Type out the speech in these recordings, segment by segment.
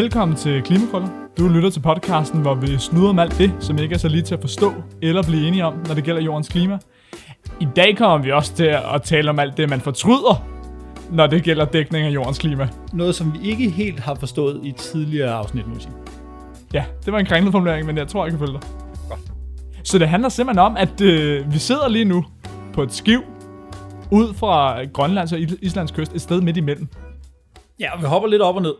Velkommen til Klimakrøller. Du lytter til podcasten, hvor vi snyder om alt det, som ikke er så lige til at forstå eller blive enige om, når det gælder jordens klima. I dag kommer vi også til at tale om alt det, man fortryder, når det gælder dækning af jordens klima. Noget, som vi ikke helt har forstået i tidligere afsnit, må sige. Ja, det var en kringlet formulering, men jeg tror, jeg kan følge dig. Godt. Så det handler simpelthen om, at øh, vi sidder lige nu på et skiv ud fra Grønlands og Islands kyst, et sted midt imellem. Ja, og vi hopper lidt op og ned.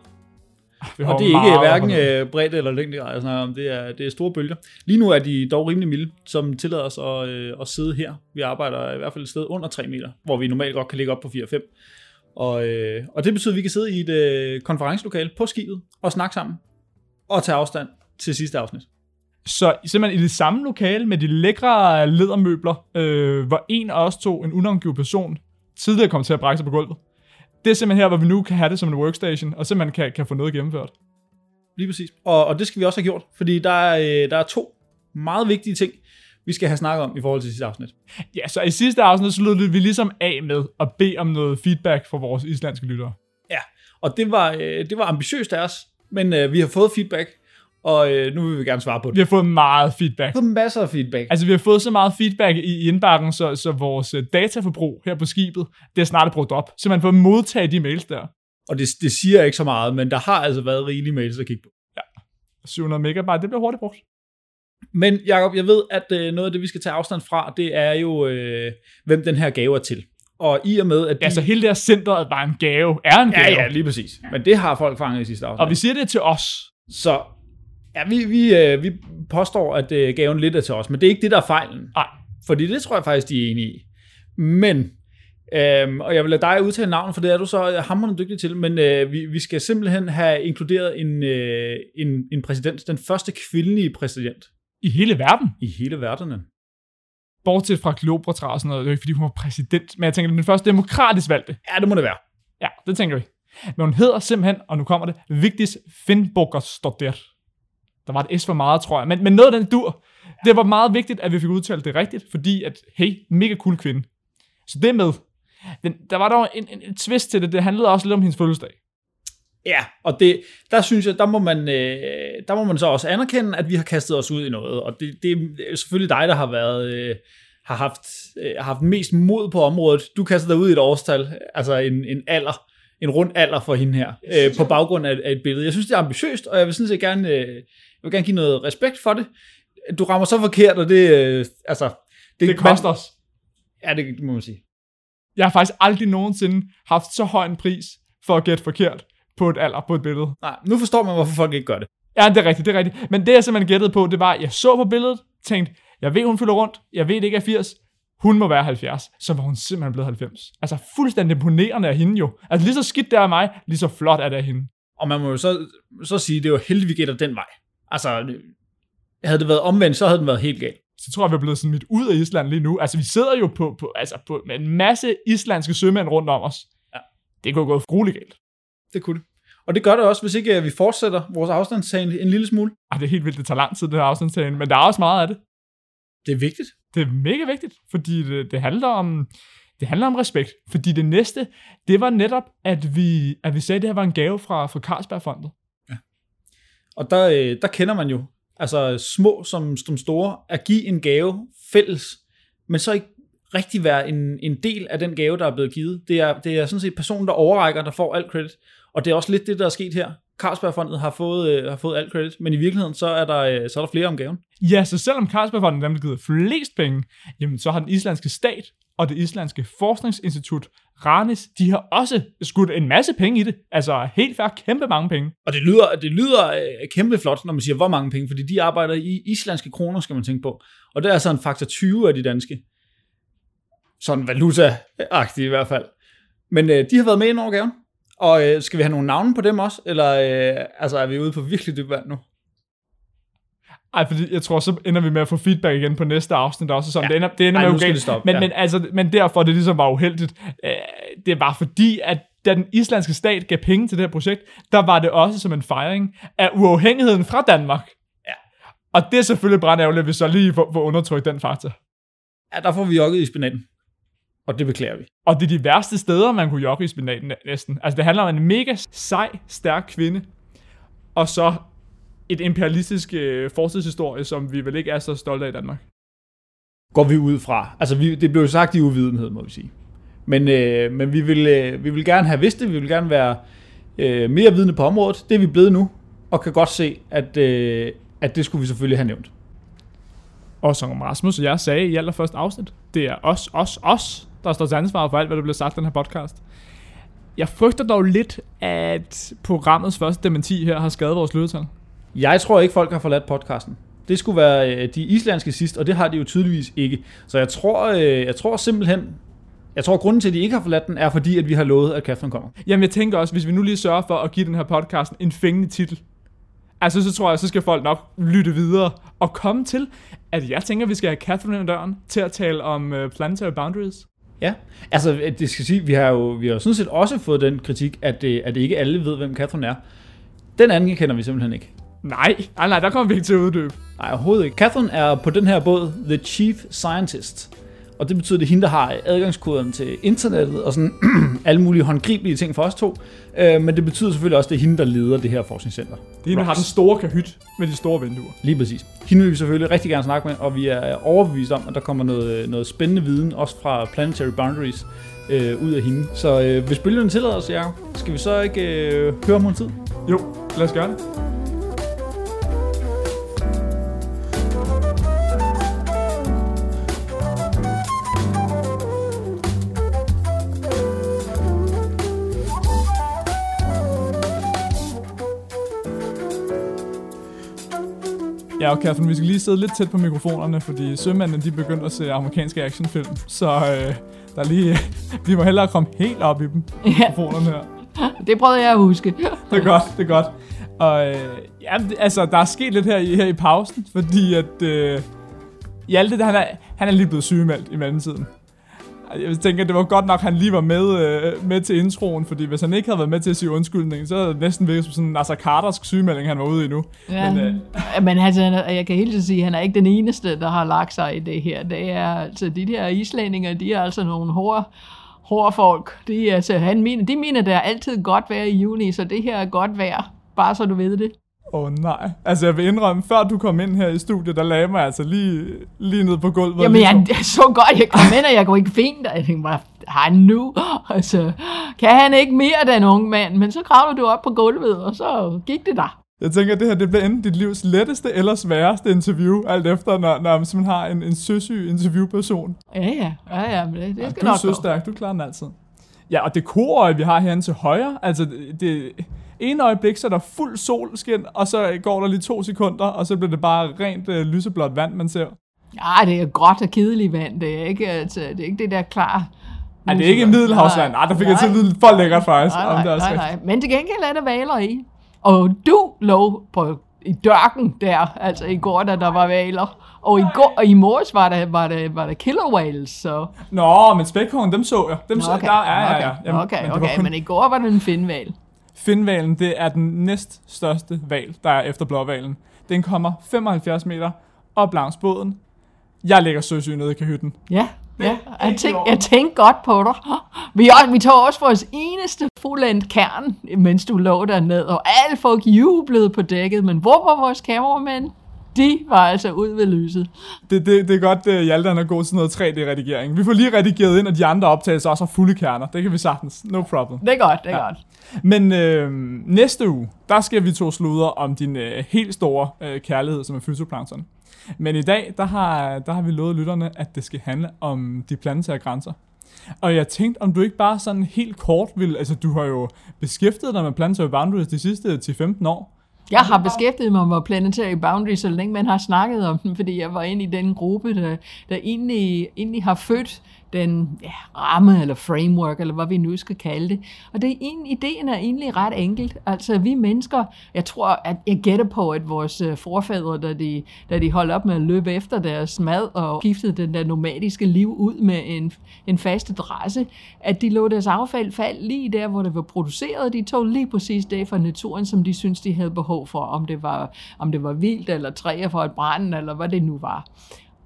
Vi Og det er ikke hverken øh, bredt eller længdegrad, jeg snakker om. Det er, det er store bølger. Lige nu er de dog rimelig milde, som tillader os at, øh, at sidde her. Vi arbejder i hvert fald et sted under 3 meter, hvor vi normalt godt kan ligge op på 4-5. Og, øh, og det betyder, at vi kan sidde i et øh, konferencelokale på skibet og snakke sammen og tage afstand til sidste afsnit. Så simpelthen i det samme lokale med de lækre lædermøbler, øh, hvor en af os to, en unangivet person, tidligere kom til at brække sig på gulvet. Det er simpelthen her, hvor vi nu kan have det som en workstation, og simpelthen kan, kan få noget gennemført. Lige præcis. Og, og det skal vi også have gjort, fordi der er, øh, der er to meget vigtige ting, vi skal have snakket om i forhold til sidste afsnit. Ja, så i sidste afsnit sluttede vi ligesom af med at bede om noget feedback fra vores islandske lyttere. Ja, og det var, øh, det var ambitiøst af os, men øh, vi har fået feedback, og øh, nu vil vi gerne svare på det. Vi har fået meget feedback. Vi har fået masser af feedback. Altså, vi har fået så meget feedback i indbakken, så, så vores øh, dataforbrug her på skibet, det er snart brugt op. Så man får modtage de mails der. Og det, det siger ikke så meget, men der har altså været rigelige mails at kigge på. 700 megabyte, det bliver hurtigt brugt. Men Jacob, jeg ved, at øh, noget af det, vi skal tage afstand fra, det er jo, øh, hvem den her gave er til. Og i og med, at de... Ja, så hele det her centret var en gave, er en gave. Ja, ja, lige præcis. Men det har folk fanget i sidste afsnit. Og vi siger det til os. Så ja, vi, vi, øh, vi påstår, at øh, gaven lidt er til os, men det er ikke det, der er fejlen. Nej. Fordi det tror jeg faktisk, de er enige i. Men, øhm, og jeg vil lade dig udtale navnet, for det er du så hammerende dygtig til, men øh, vi, vi skal simpelthen have inkluderet en, øh, en, en præsident, den første kvindelige præsident I hele verden. i hele verdenen. Bortset fra Kleopatra og sådan noget. Det er ikke, fordi hun var præsident. Men jeg tænker, er den første demokratisk valgte. Ja, det må det være. Ja, det tænker vi. Men hun hedder simpelthen, og nu kommer det, Vigdis Finnbogastodir. Der var et S for meget, tror jeg. Men, men noget af den dur. Det var meget vigtigt, at vi fik udtalt det rigtigt, fordi at, hey, mega cool kvinde. Så det med. Den, der var dog en, en, en twist til det. Det handlede også lidt om hendes fødselsdag. Ja, og det, der synes jeg, der må, man, øh, der må man så også anerkende, at vi har kastet os ud i noget. Og det, det er selvfølgelig dig, der har været... Øh, har haft, øh, har haft mest mod på området. Du kaster dig ud i et årstal, altså en, en alder, en rund alder for hende her, øh, på baggrund af, af et billede. Jeg synes, det er ambitiøst, og jeg vil sådan set gerne, øh, jeg vil gerne give noget respekt for det. Du rammer så forkert, og det, øh, altså... Det koster os. Ja, det, det må man sige. Jeg har faktisk aldrig nogensinde haft så høj en pris for at gætte forkert på et alder på et billede. Nej, nu forstår man, hvorfor folk ikke gør det. Ja, det er rigtigt, det er rigtigt. Men det jeg simpelthen gættede på, det var, at jeg så på billedet, tænkte, jeg ved, hun fylder rundt, jeg ved, det ikke er 80, hun må være 70, så var hun simpelthen blevet 90. Altså fuldstændig imponerende af hende jo. Altså lige så skidt der af mig, lige så flot er det af hende. Og man må jo så, så sige, det er jo heldigt, vi gætter den vej. Altså, havde det været omvendt, så havde den været helt galt. Så tror jeg, vi er blevet sådan midt ud af Island lige nu. Altså vi sidder jo på, på, altså, på med en masse islandske sømænd rundt om os. Ja. Det kunne gå grueligt galt. Det kunne det. Og det gør det også, hvis ikke øh, vi fortsætter vores afstandstagen en lille smule. Ej, det er helt vildt, det tager lang tid, det her afstandstagen, men der er også meget af det. Det er vigtigt. Det er mega vigtigt, fordi det, det handler om det handler om respekt, fordi det næste, det var netop, at vi, at vi sagde, at det her var en gave fra, fra Carlsbergfondet. Og der, øh, der kender man jo, altså små som, som store, at give en gave fælles, men så ikke rigtig være en, en del af den gave, der er blevet givet. Det er, det er sådan set personen, der overrækker, der får alt credit. Og det er også lidt det, der er sket her. Carlsbergfondet har fået, øh, har fået alt credit, men i virkeligheden, så er der, øh, så er der flere om gaven. Ja, så selvom Carlsbergfondet dem der givet flest penge, jamen så har den islandske stat og det islandske forskningsinstitut RANIS, de har også skudt en masse penge i det. Altså helt færre kæmpe mange penge. Og det lyder, det lyder øh, kæmpe flot, når man siger, hvor mange penge, fordi de arbejder i islandske kroner, skal man tænke på. Og det er altså en faktor 20 af de danske. Sådan valuta i hvert fald. Men øh, de har været med i Norge, gaven. Og øh, skal vi have nogle navne på dem også? Eller øh, altså, er vi ude på virkelig dybt vand nu? Ej, fordi jeg tror, så ender vi med at få feedback igen på næste afsnit også. Sådan. Ja. Det ender, det ender Ej, med okay. stoppe, Men, ja. men, altså, men derfor det ligesom var uheldigt. Øh, det var fordi, at da den islandske stat gav penge til det her projekt, der var det også som en fejring af uafhængigheden fra Danmark. Ja. Og det er selvfølgelig brændærgerligt, vi så lige får, får undertrykt den faktor. Ja, der får vi jogget i spinaten. Og det beklager vi. Og det er de værste steder, man kunne jogge i spinaten næsten. Altså det handler om en mega sej, stærk kvinde. og så et imperialistisk øh, fortidshistorie, som vi vel ikke er så stolte af i Danmark. Går vi ud fra. Altså, vi, det blev jo sagt i uvidenhed, må vi sige. Men, øh, men vi, vil, øh, vi vil gerne have vidst det, vi vil gerne være øh, mere vidne på området. Det er vi blevet nu, og kan godt se, at, øh, at det skulle vi selvfølgelig have nævnt. Og som Rasmus og jeg sagde i allerførste afsnit, det er os, os, os, der står til ansvar for alt, hvad der bliver sagt i den her podcast. Jeg frygter dog lidt, at programmets første dementi her har skadet vores lyttetal. Jeg tror ikke, folk har forladt podcasten. Det skulle være øh, de islandske sidst, og det har de jo tydeligvis ikke. Så jeg tror, øh, jeg tror simpelthen, jeg tror, at grunden til, at de ikke har forladt den, er fordi, at vi har lovet, at Catherine kommer. Jamen, jeg tænker også, hvis vi nu lige sørger for at give den her podcast en fængende titel, altså så tror jeg, så skal folk nok lytte videre og komme til, at jeg tænker, at vi skal have Catherine ad døren til at tale om uh, planetary boundaries. Ja, altså det skal sige, vi har jo vi har sådan set også fået den kritik, at, det, at ikke alle ved, hvem Catherine er. Den anden kender vi simpelthen ikke. Nej, nej, nej, der kommer vi ikke til at uddybe. Nej, overhovedet ikke. Catherine er på den her båd The Chief Scientist. Og det betyder, at det er hende, der har adgangskoderne til internettet og sådan alle mulige håndgribelige ting for os to. Øh, men det betyder selvfølgelig også, at det er hende, der leder det her forskningscenter. Det er hende, der har den store kahyt med de store vinduer. Lige præcis. Hende vil vi selvfølgelig rigtig gerne snakke med, og vi er overbevist om, at der kommer noget, noget spændende viden, også fra Planetary Boundaries, øh, ud af hende. Så øh, hvis bølgerne tillader os, Jacob, skal vi så ikke øh, høre om en tid? Jo, lad os gøre det. Ja, og Catherine, vi skal lige sidde lidt tæt på mikrofonerne, fordi sømændene de begyndte at se amerikanske actionfilm, så øh, der er lige, vi må hellere komme helt op i dem, Ja. mikrofonerne her. Det prøvede jeg at huske. Det er godt, det er godt. Og øh, ja, altså, der er sket lidt her i, her i pausen, fordi at øh, Hjalte, han er, han er lige blevet sygemeldt i mellemtiden. Jeg tænker, det var godt nok, at han lige var med, øh, med til introen, fordi hvis han ikke havde været med til at sige undskyldning, så havde det næsten virket som sådan en Nasser Cartersk sygemelding, han var ude i nu. Ja. Men, øh, Men altså, han jeg kan helt sige, at han er ikke den eneste, der har lagt sig i det her. Det er altså, de der islændinge, de er altså nogle hårde, hårde folk. De, er, altså, han mener, de mener, det er altid godt vejr i juni, så det her er godt vejr. Bare så du ved det. Åh oh, nej. Altså jeg vil indrømme, før du kom ind her i studiet, der lagde mig altså lige, lige ned på gulvet. og Jamen, jeg, tog- jeg så godt, jeg kom ind, og jeg kunne ikke finde dig. Jeg tænkte bare, han nu? Altså, kan han ikke mere, den unge mand? Men så kravlede du op på gulvet, og så gik det der. Jeg tænker, at det her det bliver enten dit livs letteste eller sværeste interview, alt efter, når, når man simpelthen har en, en søsyg interviewperson. Ja, ja, ja, ja men det, det Ja, skal du er nok gå. søstærk, du klarer den altid. Ja, og det koøje, vi har herinde til højre, altså det, ene øjeblik, så er der fuld solskin, og så går der lige to sekunder, og så bliver det bare rent øh, lyseblåt vand, man ser. Ja, det er gråt og kedeligt vand. Det er ikke, altså, det, er ikke det der klar. Er det ikke middelhavsvand? Nej, der fik jeg til at lyde for lækkert faktisk. Nej, om nej, det er også nej, nej. Men til gengæld er der valer i. Og du lå på, i dørken der, altså i går, da der var valer. Og i, går, og i morges var der, var der, var der killer whales, så... Nå, men spækhorn, dem så jeg. Dem Nå, så, der, ja, ja, ja. okay, okay, men okay, kun- men i går var det en finval. Finvalen, det er den næst største val, der er efter blåvalen. Den kommer 75 meter op langs båden. Jeg ligger søsyg nede i kahytten. Ja, ja. Jeg, ikke tænk, lort. jeg tænkte godt på dig. Vi, vi tog også vores eneste fuldendt kern, mens du lå dernede, og alle folk jublede på dækket, men hvor var vores kameramænd? De var altså ud ved lyset. Det, det, det er godt, at Hjalte han er god til noget 3D-redigering. Vi får lige redigeret ind, at de andre optagelser også har fulde kerner. Det kan vi sagtens. No problem. Det er godt, det er Ja. ja. godt. Men øh, næste uge, der skal vi to sludre om din øh, helt store øh, kærlighed, som er fytoplankton. Men i dag, der har, der har vi lovet lytterne, at det skal handle om de planetære grænser. Og jeg tænkte, om du ikke bare sådan helt kort vil... Altså, du har jo beskæftiget dig med planetary boundaries de sidste 10-15 år. Jeg har beskæftiget mig med Planetary Boundaries, så længe man har snakket om dem, fordi jeg var inde i den gruppe, der, der egentlig, egentlig har født den ja, ramme eller framework, eller hvad vi nu skal kalde det. Og det er en, ideen er egentlig ret enkelt. Altså vi mennesker, jeg tror, at jeg gætter på, at vores øh, forfædre, da de, da de holdt op med at løbe efter deres mad og skiftede den der nomadiske liv ud med en, en fast adresse, at de lå deres affald falde lige der, hvor det var produceret. De tog lige præcis det fra naturen, som de synes de havde behov for, om det var, om det var vildt eller træer for et brand, eller hvad det nu var.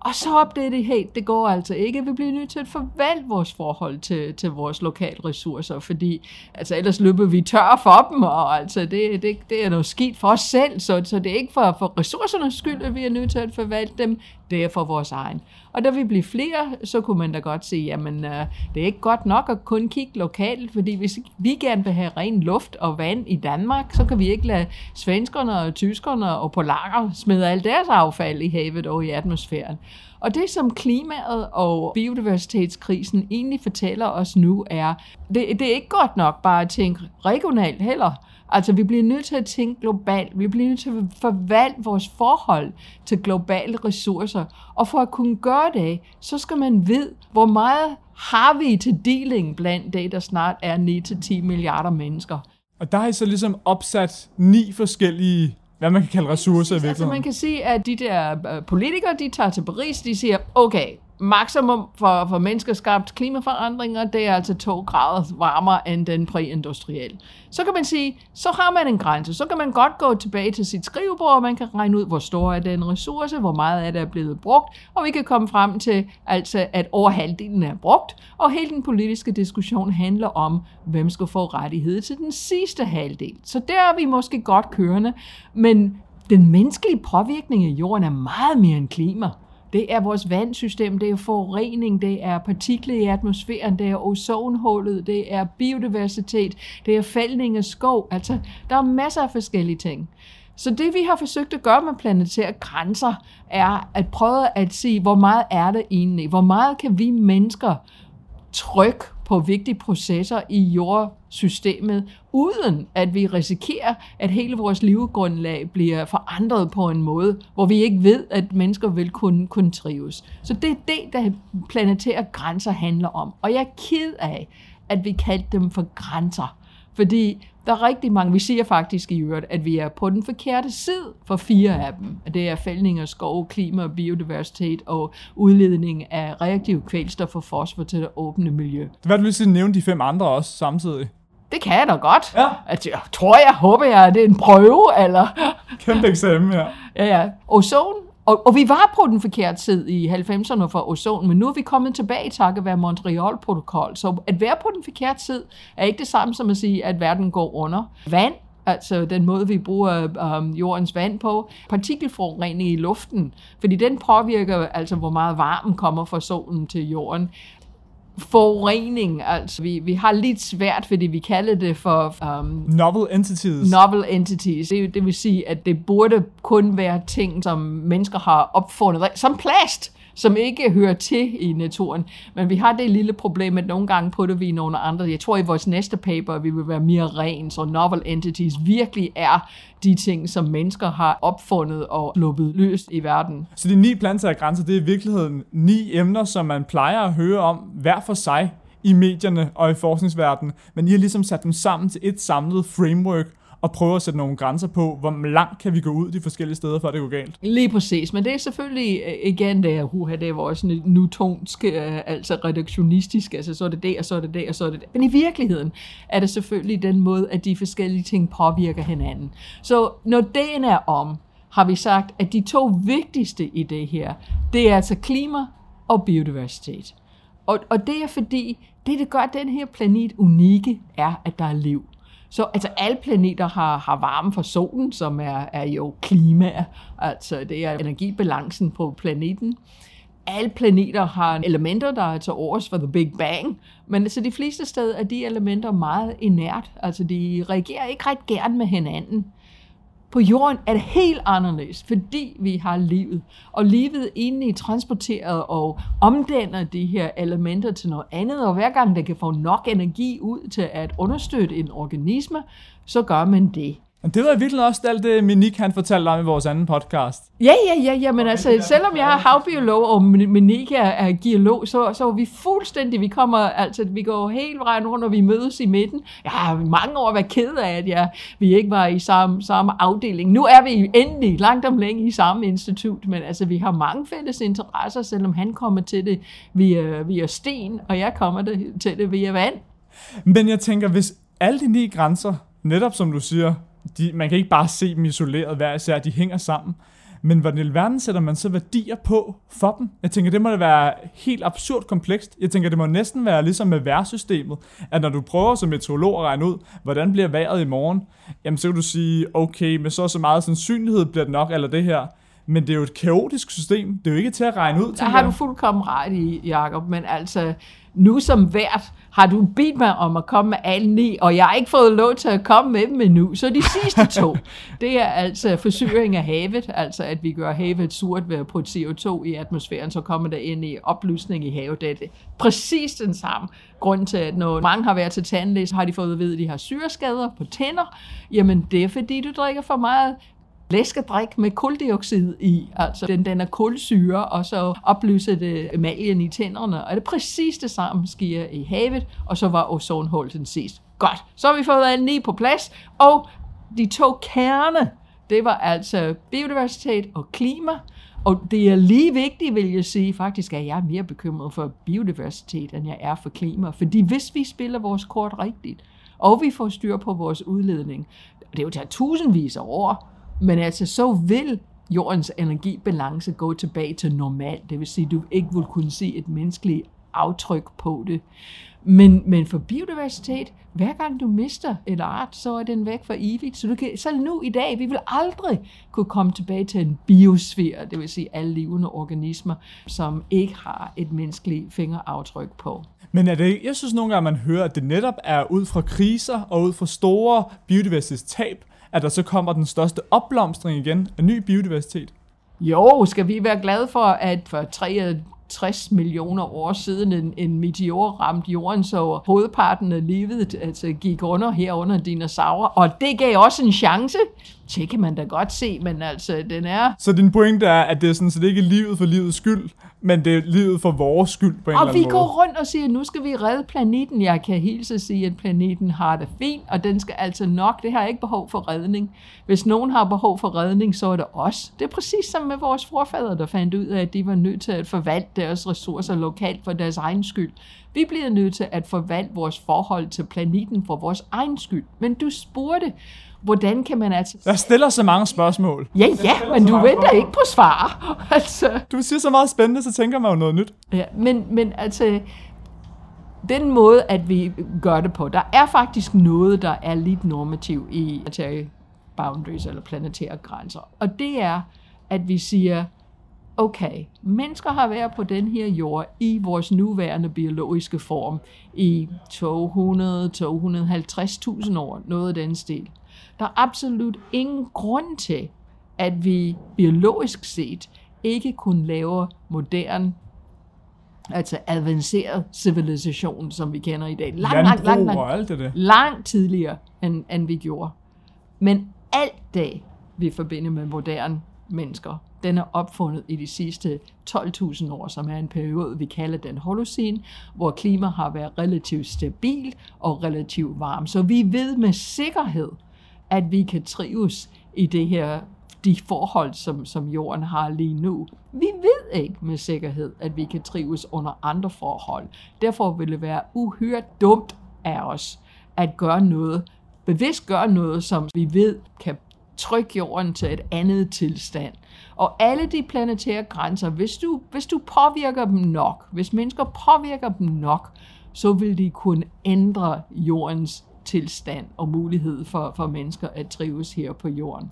Og så opdagede de, hey, det går altså ikke. Vi bliver nødt til at forvalte vores forhold til, til vores lokale ressourcer, fordi altså, ellers løber vi tør for dem, og altså, det, det, det er noget skidt for os selv, så, så det er ikke for, for ressourcernes skyld, at vi er nødt til at forvalte dem, det er for vores egen. Og da vi bliver flere, så kunne man da godt sige, jamen øh, det er ikke godt nok at kun kigge lokalt, fordi hvis vi gerne vil have ren luft og vand i Danmark, så kan vi ikke lade svenskerne og tyskerne og polakker smide alt deres affald i havet og i atmosfæren. Og det, som klimaet og biodiversitetskrisen egentlig fortæller os nu, er, det, det er ikke godt nok bare at tænke regionalt heller. Altså, vi bliver nødt til at tænke globalt. Vi bliver nødt til at forvalte vores forhold til globale ressourcer. Og for at kunne gøre det, så skal man vide, hvor meget har vi til dealing blandt det, der snart er 9-10 milliarder mennesker. Og der har I så ligesom opsat ni forskellige hvad man kan kalde ressourcer i virkeligheden. Altså man kan sige, at de der øh, politikere, de tager til Paris, de siger, okay, maksimum for, for menneskeskabt klimaforandringer, det er altså 2 grader varmere end den præindustrielle. Så kan man sige, så har man en grænse. Så kan man godt gå tilbage til sit skrivebord, og man kan regne ud, hvor stor er den ressource, hvor meget er det blevet brugt, og vi kan komme frem til, altså, at over halvdelen er brugt, og hele den politiske diskussion handler om, hvem skal få rettighed til den sidste halvdel. Så der er vi måske godt kørende, men den menneskelige påvirkning af jorden er meget mere end klima. Det er vores vandsystem, det er forurening, det er partikler i atmosfæren, det er ozonhullet, det er biodiversitet, det er fældning af skov. Altså, der er masser af forskellige ting. Så det vi har forsøgt at gøre med planetære grænser, er at prøve at sige, hvor meget er det egentlig? Hvor meget kan vi mennesker trykke på vigtige processer i systemet, uden at vi risikerer, at hele vores livgrundlag bliver forandret på en måde, hvor vi ikke ved, at mennesker vil kunne, kunne trives. Så det er det, der planetære grænser handler om. Og jeg er ked af, at vi kaldte dem for grænser. Fordi der er rigtig mange, vi siger faktisk i øvrigt, at vi er på den forkerte side for fire af dem. Det er fældning af skov, klima og biodiversitet og udledning af reaktive kvælstof og fosfor til det åbne miljø. Hvad vil du sige nævne de fem andre også samtidig? Det kan jeg da godt. Ja. Altså, jeg tror jeg, håber jeg, at det er en prøve, eller... Kæmpe eksamen, ja. Ja, ja. Ozon og, og vi var på den forkerte side i 90'erne for ozon, men nu er vi kommet tilbage takket være Montreal-protokol. Så at være på den forkerte side er ikke det samme som at sige, at verden går under. Vand, altså den måde, vi bruger um, jordens vand på, partikelforurening i luften, fordi den påvirker altså, hvor meget varmen kommer fra solen til jorden forurening. Altså, vi, vi har lidt svært, fordi vi kalder det for... Um, novel entities. Novel entities. Det, det vil sige, at det burde kun være ting, som mennesker har opfundet. Som plast! Som ikke hører til i naturen. Men vi har det lille problem, at nogle gange putter vi nogle andre. Jeg tror i vores næste paper, vi vil være mere ren, så novel entities virkelig er de ting, som mennesker har opfundet og sluppet løst i verden. Så de ni planter af grænser, det er i virkeligheden ni emner, som man plejer at høre om hver for sig i medierne og i forskningsverdenen, men I har ligesom sat dem sammen til et samlet framework, og prøve at sætte nogle grænser på, hvor langt kan vi gå ud de forskellige steder, før det går galt. Lige præcis, men det er selvfølgelig øh, igen det her, uh, det er vores newtonske, øh, altså reduktionistisk, altså så er det det, og så er det det, og så er det det. Men i virkeligheden er det selvfølgelig den måde, at de forskellige ting påvirker hinanden. Så når dagen er om, har vi sagt, at de to vigtigste i det her, det er altså klima og biodiversitet. Og, og det er fordi, det der gør den her planet unikke, er, at der er liv. Så altså alle planeter har, har varme fra solen, som er, er jo klima, altså det er energibalancen på planeten. Alle planeter har elementer, der er til års for The Big Bang, men altså de fleste steder er de elementer meget inert, altså de reagerer ikke ret gerne med hinanden. På jorden er det helt anderledes, fordi vi har livet. Og livet inde i transporteret og omdanner de her elementer til noget andet. Og hver gang det kan få nok energi ud til at understøtte en organisme, så gør man det. Men det var virkelig også alt det, Minik han fortalte om i vores anden podcast. Ja, ja, ja, ja, men altså, selvom jeg er havbiolog, og Minik er, er geolog, så, så er vi fuldstændig, vi kommer, altså, vi går helt vejen rundt, og vi mødes i midten. Jeg har mange år været ked af, at jeg, vi ikke var i samme, samme afdeling. Nu er vi endelig langt om længe i samme institut, men altså, vi har mange fælles interesser, selvom han kommer til det via, via sten, og jeg kommer det, til det via vand. Men jeg tænker, hvis alle de ni grænser, netop som du siger, de, man kan ikke bare se dem isoleret hver især, de hænger sammen. Men hvordan i alverden sætter man så værdier på for dem? Jeg tænker, det må da være helt absurd komplekst. Jeg tænker, det må næsten være ligesom med vejrsystemet, at når du prøver som meteorolog at regne ud, hvordan bliver vejret i morgen, jamen så kan du sige, okay, med så og så meget sandsynlighed bliver det nok, eller det her. Men det er jo et kaotisk system. Det er jo ikke til at regne ud. Der har du fuldkommen ret i, Jacob, men altså, nu som vært har du bedt mig om at komme med alle ni, og jeg har ikke fået lov til at komme med dem endnu. Så de sidste to, det er altså forsyring af havet, altså at vi gør havet surt ved at putte CO2 i atmosfæren, så kommer der ind i opløsning i havet. Det er det præcis den samme grund til, at når mange har været til tandlæge, så har de fået at vide, at de har syreskader på tænder. Jamen det er fordi, du drikker for meget læskedrik med koldioxid i, altså den, den er kulsyre, og så opløser det emaljen i tænderne, og det er præcis det samme sker i havet, og så var ozonhullet den. Godt, så har vi fået alle ni på plads, og de to kerne, det var altså biodiversitet og klima, og det er lige vigtigt, vil jeg sige, faktisk er jeg mere bekymret for biodiversitet, end jeg er for klima, fordi hvis vi spiller vores kort rigtigt, og vi får styr på vores udledning, det er jo taget tusindvis af år, men altså, så vil jordens energibalance gå tilbage til normal. Det vil sige, at du ikke vil kunne se et menneskeligt aftryk på det. Men, men for biodiversitet, hver gang du mister et art, så er den væk for evigt. Så, du kan, så nu i dag, vi vil aldrig kunne komme tilbage til en biosfære, det vil sige alle levende organismer, som ikke har et menneskeligt fingeraftryk på. Men er det jeg synes nogle gange, man hører, at det netop er ud fra kriser og ud fra store biodiversitetstab, at der så kommer den største opblomstring igen af ny biodiversitet. Jo, skal vi være glade for, at for 63 millioner år siden en, en meteor ramte jorden, så hovedparten af livet altså, gik under herunder dinosaurer, og det gav også en chance. Det kan man da godt se, men altså, den er... Så din pointe er, at det er sådan set ikke livet for livets skyld, men det er livet for vores skyld på en Og eller vi anden går måde. rundt og siger, at nu skal vi redde planeten. Jeg kan hilse sige, at planeten har det fint, og den skal altså nok. Det har ikke behov for redning. Hvis nogen har behov for redning, så er det os. Det er præcis som med vores forfædre, der fandt ud af, at de var nødt til at forvalte deres ressourcer lokalt for deres egen skyld. Vi bliver nødt til at forvalte vores forhold til planeten for vores egen skyld. Men du spurgte, hvordan kan man altså... Jeg stiller så mange spørgsmål. Ja, ja, men du venter ikke på svar. Altså, Du siger så meget spændende, så tænker man jo noget nyt. Ja, men, men altså, den måde, at vi gør det på, der er faktisk noget, der er lidt normativ i planetary boundaries, eller planetære grænser. Og det er, at vi siger, okay, mennesker har været på den her jord i vores nuværende biologiske form i 200-250.000 år, noget af den stil. Der er absolut ingen grund til, at vi biologisk set ikke kunne lave moderne altså avanceret civilisation, som vi kender i dag. Lang, lang, lang, lang, der. langt tidligere, end, end vi gjorde. Men alt det, vi forbinder med moderne mennesker, den er opfundet i de sidste 12.000 år, som er en periode, vi kalder den holocene, hvor klima har været relativt stabil og relativt varm. Så vi ved med sikkerhed, at vi kan trives i det her de forhold, som, som jorden har lige nu. Vi ved ikke med sikkerhed, at vi kan trives under andre forhold. Derfor vil det være uhyrt dumt af os at gøre noget, bevidst gøre noget, som vi ved kan trykke jorden til et andet tilstand. Og alle de planetære grænser, hvis du, hvis du påvirker dem nok, hvis mennesker påvirker dem nok, så vil de kunne ændre jordens tilstand og mulighed for, for mennesker at trives her på jorden.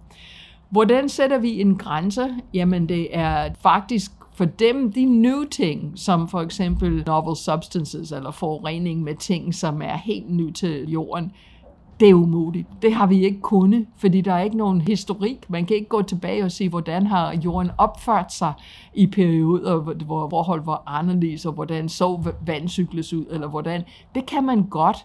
Hvordan sætter vi en grænse? Jamen det er faktisk for dem de nye ting, som for eksempel novel substances eller forurening med ting, som er helt nye til jorden, det er umuligt. Det har vi ikke kunnet, fordi der er ikke nogen historik. Man kan ikke gå tilbage og se, hvordan har jorden opført sig i perioder, hvor forhold var anderledes, og hvordan så vandcykles ud, eller hvordan. Det kan man godt,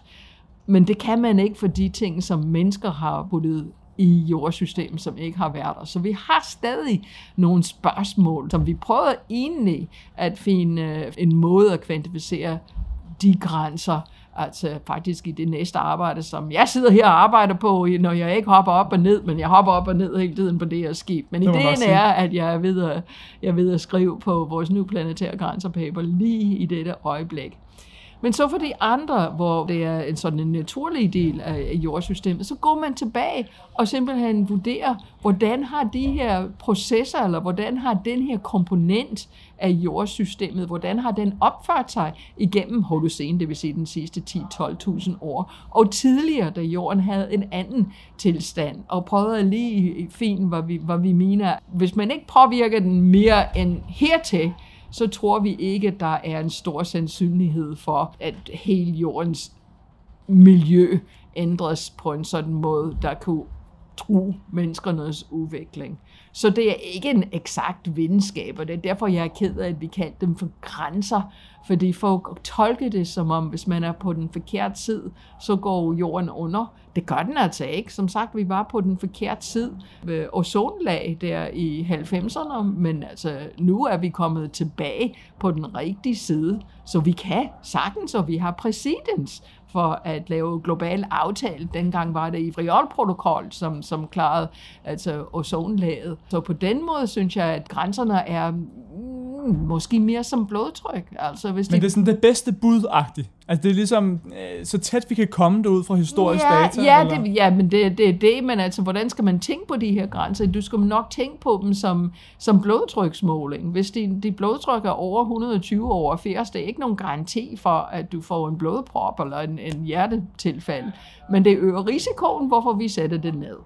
men det kan man ikke for de ting, som mennesker har puttet i jordsystemet, som ikke har været der. Så vi har stadig nogle spørgsmål, som vi prøver egentlig at finde øh, en måde at kvantificere de grænser, altså faktisk i det næste arbejde, som jeg sidder her og arbejder på, når jeg ikke hopper op og ned, men jeg hopper op og ned hele tiden på det her skib. Men Det ideen er, at jeg er, ved at, jeg er ved at skrive på vores nye planetære grænser paper lige i dette øjeblik. Men så for de andre, hvor det er en sådan en naturlig del af jordsystemet, så går man tilbage og simpelthen vurderer, hvordan har de her processer, eller hvordan har den her komponent af jordsystemet, hvordan har den opført sig igennem Holocene, det vil sige den sidste 10-12.000 år, og tidligere, da jorden havde en anden tilstand, og prøvede lige fint, hvad vi, hvad vi mener. Hvis man ikke påvirker den mere end hertil, så tror vi ikke, at der er en stor sandsynlighed for, at hele jordens miljø ændres på en sådan måde, der kunne true menneskernes udvikling. Så det er ikke en eksakt videnskab, og det er derfor, jeg er ked af, at vi kalder dem for grænser, fordi folk tolker det som om, hvis man er på den forkerte side, så går jorden under. Det gør den altså ikke. Som sagt, vi var på den forkerte side ved ozonlag der i 90'erne, men altså nu er vi kommet tilbage på den rigtige side, så vi kan sagtens, og vi har præcedens for at lave global aftale. Dengang var det i Friol-protokol, som, som klarede altså ozonlaget. Så på den måde synes jeg, at grænserne er måske mere som blodtryk. Altså, hvis Men de... det er sådan det bedste bud-agtigt. Altså det er ligesom øh, så tæt vi kan komme derud fra historisk ja, data. Ja, eller? det, ja, men det er det, det, men altså, hvordan skal man tænke på de her grænser? Du skal nok tænke på dem som, som blodtryksmåling. Hvis dit de blodtryk er over 120 over 80, det er ikke nogen garanti for, at du får en blodprop eller en, en hjertetilfald. Men det øger risikoen, hvorfor vi sætter det ned.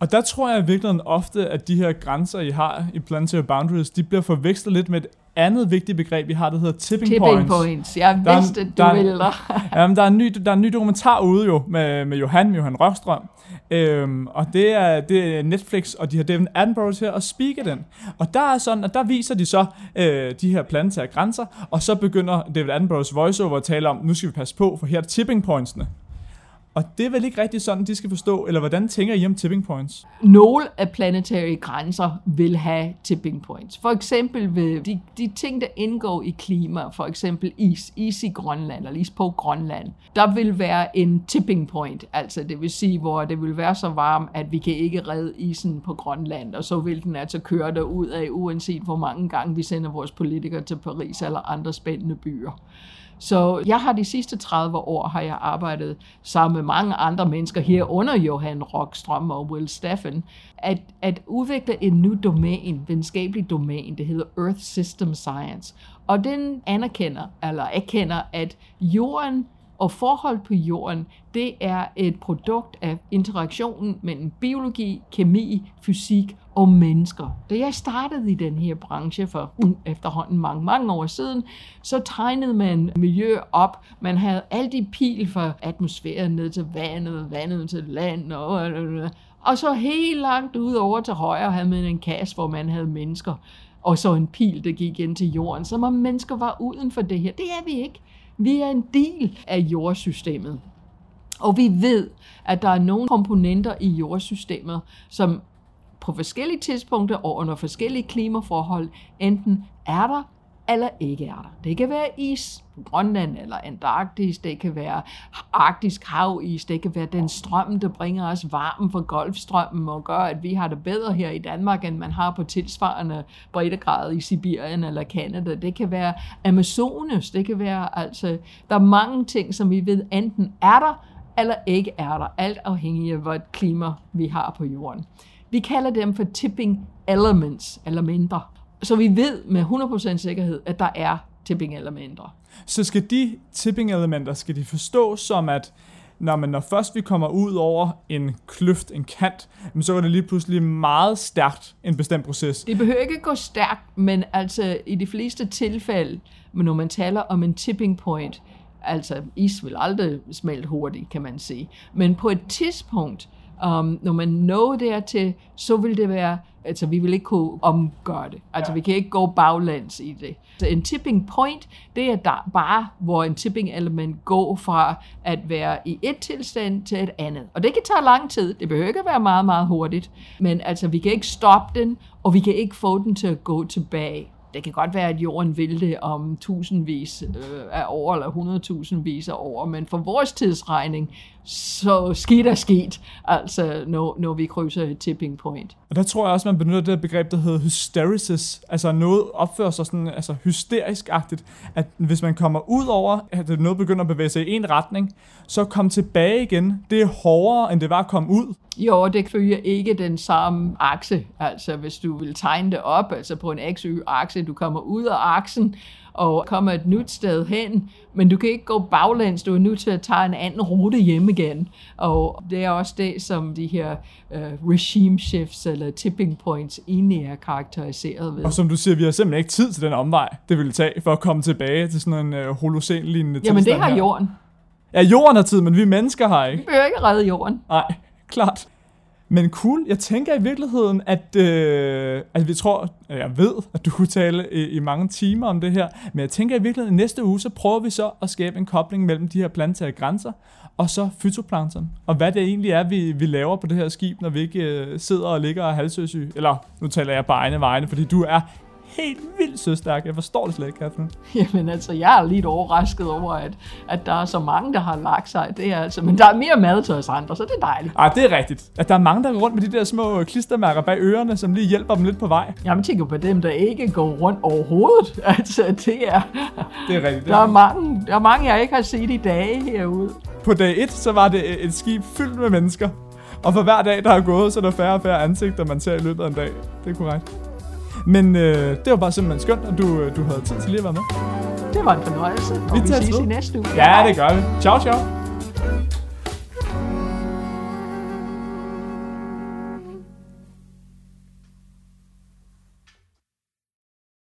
Og der tror jeg i virkeligheden ofte, at de her grænser, I har i Planetary Boundaries, de bliver forvekslet lidt med et andet vigtigt begreb, vi har, der hedder tipping, Tipping points. points. Jeg Der er en- vidste, du der er en- ville der. Jamen, der, er en ny, der er en ny dokumentar ude jo med, med Johan, Johan Rørstrøm. Øhm, og det er, det er Netflix, og de har David Attenborough til at speake den. Og der er sådan, at der viser de så øh, de her planetære grænser, og så begynder David Attenboroughs voiceover at tale om, nu skal vi passe på, for her er tipping pointsene. Og det er vel ikke rigtig sådan, de skal forstå, eller hvordan tænker I om tipping points? Nogle af planetary grænser vil have tipping points. For eksempel ved de, de ting, der indgår i klima, for eksempel is, is i Grønland, eller is på Grønland, der vil være en tipping point, altså det vil sige, hvor det vil være så varmt, at vi kan ikke redde isen på Grønland, og så vil den altså køre derud af, uanset hvor mange gange vi sender vores politikere til Paris eller andre spændende byer. Så jeg har de sidste 30 år har jeg arbejdet sammen med mange andre mennesker herunder Johan Rockstrøm og Will Steffen, at, at udvikle en ny domæne, videnskabelig domæne, det hedder Earth System Science. Og den anerkender, eller erkender, at jorden og forhold på jorden, det er et produkt af interaktionen mellem biologi, kemi, fysik og mennesker. Da jeg startede i den her branche for uh, efterhånden mange, mange år siden, så tegnede man miljø op. Man havde alle de pil fra atmosfæren ned til vandet, vandet til land, og, og så helt langt ud over til højre havde man en kasse, hvor man havde mennesker og så en pil, der gik ind til jorden, som om mennesker var uden for det her. Det er vi ikke. Vi er en del af jordsystemet. Og vi ved, at der er nogle komponenter i jordsystemet, som på forskellige tidspunkter og under forskellige klimaforhold enten er der eller ikke er der. Det kan være is på Grønland eller Antarktis, det kan være arktisk havis, det kan være den strøm, der bringer os varmen fra Golfstrømmen og gør, at vi har det bedre her i Danmark, end man har på tilsvarende breddegrad i Sibirien eller Kanada. Det kan være Amazonas, det kan være altså, der er mange ting, som vi ved enten er der eller ikke er der, alt afhængig af, hvad klima vi har på jorden. Vi kalder dem for tipping elements, eller mindre. Så vi ved med 100% sikkerhed, at der er tipping elementer. Så skal de tipping elementer, skal de forstås som, at når, man, når først vi kommer ud over en kløft, en kant, så går det lige pludselig meget stærkt en bestemt proces. Det behøver ikke gå stærkt, men altså i de fleste tilfælde, men når man taler om en tipping point, altså is vil aldrig smelte hurtigt, kan man sige. Men på et tidspunkt, um, når man når dertil, så vil det være, altså vi vil ikke kunne omgøre det. Altså vi kan ikke gå baglands i det. Så en tipping point, det er der bare, hvor en tipping element går fra at være i et tilstand til et andet. Og det kan tage lang tid. Det behøver ikke at være meget, meget hurtigt. Men altså vi kan ikke stoppe den, og vi kan ikke få den til at gå tilbage. det kan godt være, at jorden vil det om tusindvis øh, af år, eller hundredtusindvis af år, men for vores tidsregning, så skidt er sket, altså når, når vi krydser et tipping point. Og der tror jeg også, man benytter det begreb, der hedder hysteresis. Altså noget opfører sig sådan altså hysterisk-agtigt. At hvis man kommer ud over, at noget begynder at bevæge sig i en retning, så kom tilbage igen. Det er hårdere, end det var at komme ud. Jo, det følger ikke den samme akse. Altså hvis du vil tegne det op, altså på en x-y-akse, du kommer ud af aksen, og kommer et nyt sted hen, men du kan ikke gå baglæns, du er nødt til at tage en anden rute hjem igen. Og det er også det, som de her uh, regime shifts eller tipping points egentlig er karakteriseret ved. Og som du siger, vi har simpelthen ikke tid til den omvej, det vil tage for at komme tilbage til sådan en uh, holocen-lignende Jamen det har her. jorden. Ja, jorden har tid, men vi mennesker har Vi ikke. behøver ikke redde jorden. Nej, klart. Men cool, jeg tænker i virkeligheden, at, øh, at vi tror, at jeg ved, at du kunne tale i, i mange timer om det her, men jeg tænker i virkeligheden, at næste uge, så prøver vi så at skabe en kobling mellem de her planetære grænser, og så fytoplankton, og hvad det egentlig er, vi, vi laver på det her skib, når vi ikke øh, sidder og ligger og halsøsyge. Eller, nu taler jeg på egne vegne, fordi du er helt vildt søstærk. Jeg forstår det slet ikke, Catherine. Jamen altså, jeg er lidt overrasket over, at, at der er så mange, der har lagt sig. Det er altså, men der er mere mad til os andre, så det er dejligt. Ej, det er rigtigt. At der er mange, der går rundt med de der små klistermærker bag ørerne, som lige hjælper dem lidt på vej. Jeg tænker på dem, der ikke går rundt overhovedet. Altså, det er... Det er rigtigt. Der er mange, der er mange jeg ikke har set i dage herude. På dag 1, så var det et skib fyldt med mennesker. Og for hver dag, der er gået, så er der færre og færre ansigter, man ser i løbet af en dag. Det er korrekt. Men øh, det var bare simpelthen skønt, at du, øh, du havde tid til lige at være med. Det var en fornøjelse, og Vi vi, ses i næste uge. Ja, det gør vi. Ciao, ciao.